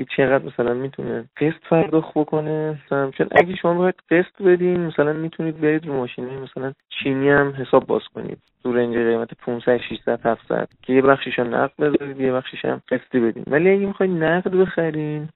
میگه چقدر مثلا می‌تونه قسط پرداخت بکنه. مثلا چون اگه شما باید قسط بدین مثلا می‌تونید برید رو ماشینه مثلا چینی هم حساب باز کنید. تو رنج قیمت 500 600 700 که یه بخشش هم نقد بذارید یه بخشش هم قسطی بدین. ولی اگه می‌خواید نقد بخرین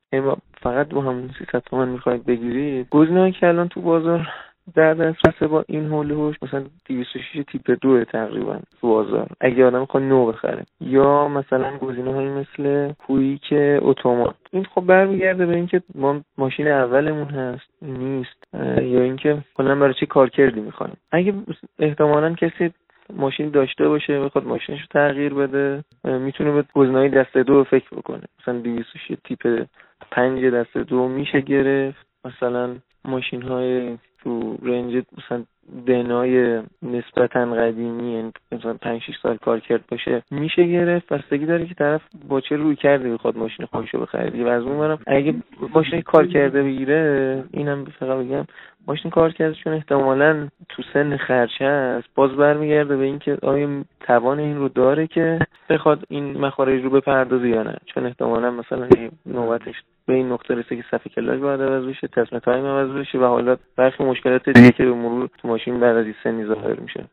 فقط با همون 300 تومن می‌خواید بگیرید گزینه‌ای که الان تو بازار در دسترس با این هولوش مثلا 206 تیپ دو تقریبا تو بازار. اگه آدم می‌خواد نو بخره. یا مثلا گزینه هایی مثل کویک اتومات. این خب برمیگرده به اینکه ما ماشین اولمون هست نیست یا اینکه کلا برای چی کار کردی می‌خوایم. اگه احتمالا کسی ماشین داشته باشه بخواد ماشینش رو تغییر بده می‌تونه به گزینه‌های دسته دو فکر بکنه. مثلا 206 تیپ پنج دسته دو میشه گرفت. مثلا ماشین های تو رنج مثلا دنای نسبتا قدیمی یعنی مثلا 5 6 سال کار کرد باشه میشه گرفت. بستگی داره که طرف با چه روی کرده بخواد ماشین خودشو بخره دیگه. از اون اگه ماشین کار کرده بگیره اینم فقط بگم ماشین کار کرده چون احتمالا تو سن خرجه است باز برمیگرده به اینکه آیا توان این رو داره که بخواد این مخارج رو بپردازه یا نه. چون احتمالا مثلا نوبتش به این نقطه رسه که صفحه کلاچ باید عوض بشه تسمه تایم عوض بشه و حالا برخی مشکلات دیگه که به مرور تو ماشین بعد از این سنی ظاهر میشه.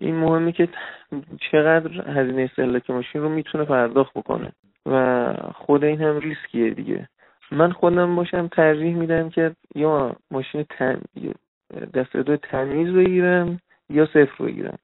این مهمه که چقدر هزینه استهلاک ماشین رو می‌تونه پرداخت بکنه و خود این هم ریسکیه دیگه. من خودم باشم ترجیح میدم که یا ماشین تن دست دو تمیز بگیرم یا صفر بگیرم.